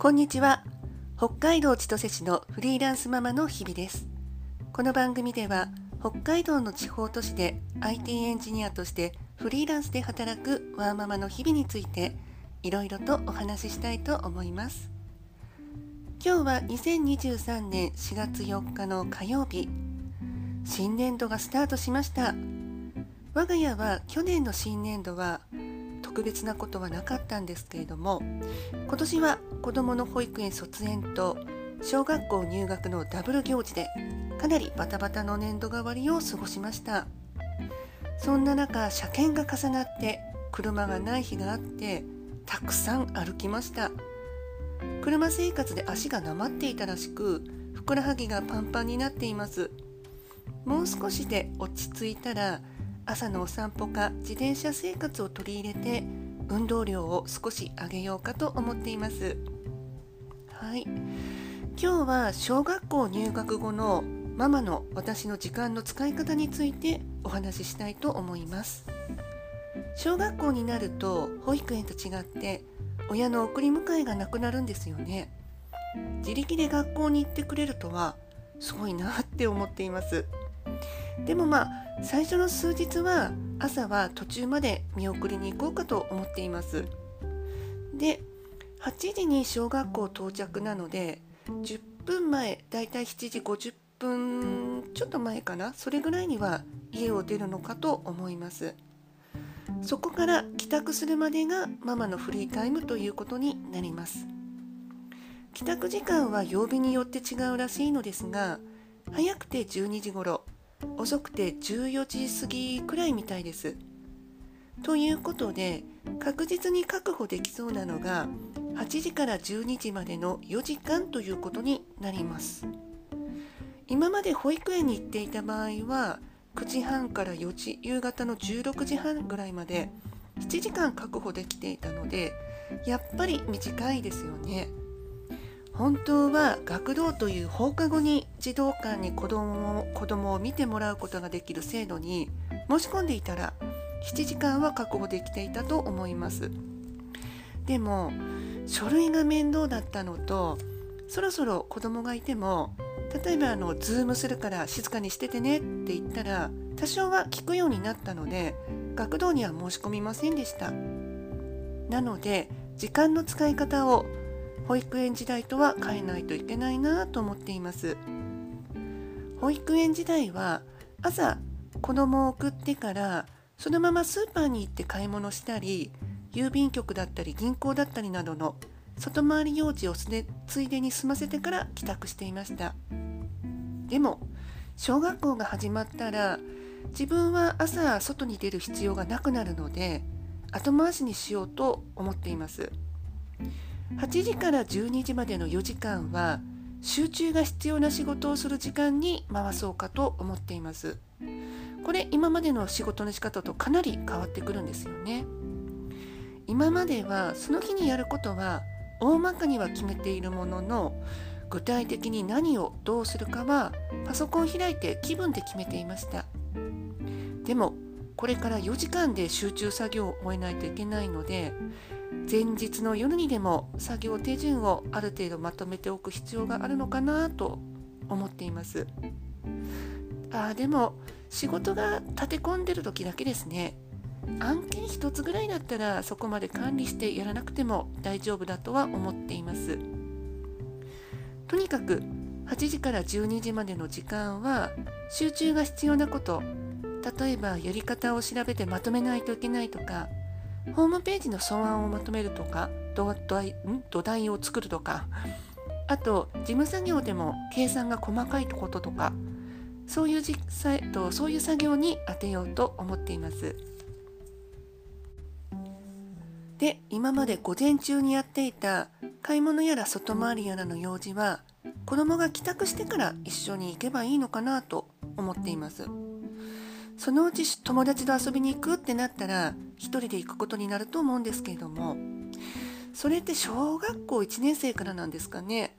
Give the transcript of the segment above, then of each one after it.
こんにちは。北海道千歳市のフリーランスママの日々です。この番組では北海道の地方都市で IT エンジニアとしてフリーランスで働くワーママの日々についていろいろとお話ししたいと思います。今日は2023年4月4日の火曜日。新年度がスタートしました。我が家は去年の新年度は特別なことはなかったんですけれども今年は子どもの保育園卒園と小学校入学のダブル行事でかなりバタバタの年度替わりを過ごしました。そんな中車検が重なって車がない日があってたくさん歩きました。車生活で足がなまっていたらしくふくらはぎがパンパンになっています。もう少しで落ち着いたら朝のお散歩か自転車生活を取り入れて運動量を少し上げようかと思っています。はい。今日は小学校入学後のママの私の時間の使い方についてお話ししたいと思います。小学校になると保育園と違って親の送り迎えがなくなるんですよね。自力で学校に行ってくれるとはすごいなって思っています。でもまあ最初の数日は朝は途中まで見送りに行こうかと思っています。で8時に小学校到着なので10分前だいたい7時50分ちょっと前かな？それぐらいには家を出るのかと思います。そこから帰宅するまでがママのフリータイムということになります。帰宅時間は曜日によって違うらしいのですが早くて12時頃遅くて14時過ぎくらいみたいです。ということで確実に確保できそうなのが8時から12時までの4時間ということになります。今まで保育園に行っていた場合は9時半から4時夕方の16時半ぐらいまで7時間確保できていたのでやっぱり短いですよね。本当は学童という放課後に児童館に子供子供を見てもらうことができる制度に申し込んでいたら7時間は確保できていたと思います。でも書類が面倒だったのとそろそろ子供がいても例えばあのズームするから静かにしててねって言ったら多少は聞くようになったので学童には申し込みませんでした。なので時間の使い方を保育園時代とは変えないといけないなと思っています。保育園時代は朝子供を送ってからそのままスーパーに行って買い物したり郵便局だったり銀行だったりなどの外回り用事をついでに済ませてから帰宅していました。でも小学校が始まったら自分は朝外に出る必要がなくなるので後回しにしようと思っています。8時から12時までの4時間は集中が必要な仕事をする時間に回そうかと思っています。これ今までの仕事の仕方とかなり変わってくるんですよね。今まではその日にやることは大まかには決めているものの具体的に何をどうするかはパソコンを開いて気分で決めていました。でもこれから4時間で集中作業を終えないといけないので前日の夜にでも作業手順をある程度まとめておく必要があるのかなと思っています。あでも仕事が立て込んでる時だけですね。案件1つぐらいだったらそこまで管理してやらなくても大丈夫だとは思っています。とにかく8時から12時までの時間は集中が必要なこと。例えばやり方を調べてまとめないといけないとかホームページの素案をまとめるとか土台土台を作るとかあと事務作業でも計算が細かいこととかそういう実際とそういう作業に当てようと思っています。で今まで午前中にやっていた買い物やら外回りやらの用事は子供が帰宅してから一緒に行けばいいのかなと思っています。そのうち友達と遊びに行くってなったら一人で行くことになると思うんですけれどもそれって小学校1年生からなんですかね。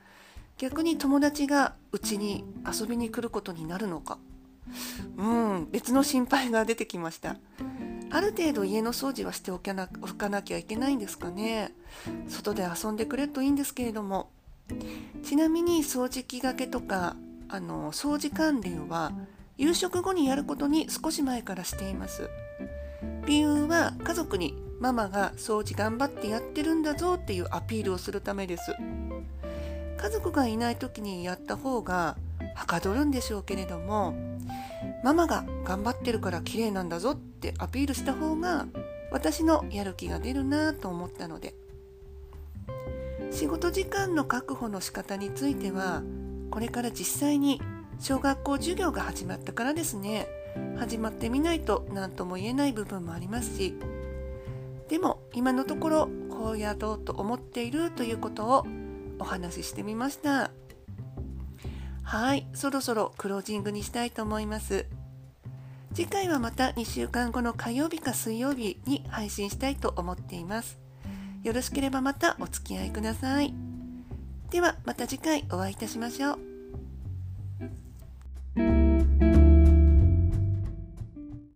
逆に友達がうちに遊びに来ることになるのか。うん別の心配が出てきました。ある程度家の掃除はしておかなおかなきゃいけないんですかね。外で遊んでくれるといいんですけれども。ちなみに掃除機がけとかあの掃除関連は夕食後にやることに少し前からしています。理由は家族にママが掃除頑張ってやってるんだぞっていうアピールをするためです。家族がいない時にやった方がはかどるんでしょうけれどもママが頑張ってるから綺麗なんだぞってアピールした方が私のやる気が出るなと思ったので。仕事時間の確保の仕方についてはこれから実際に小学校授業が始まったからですね。始まってみないと何とも言えない部分もありますしでも今のところこうやろうと思っているということをお話ししてみました。はいそろそろクロージングにしたいと思います。次回はまた2週間後の火曜日か水曜日に配信したいと思っています。よろしければまたお付き合いください。ではまた次回お会いいたしましょう。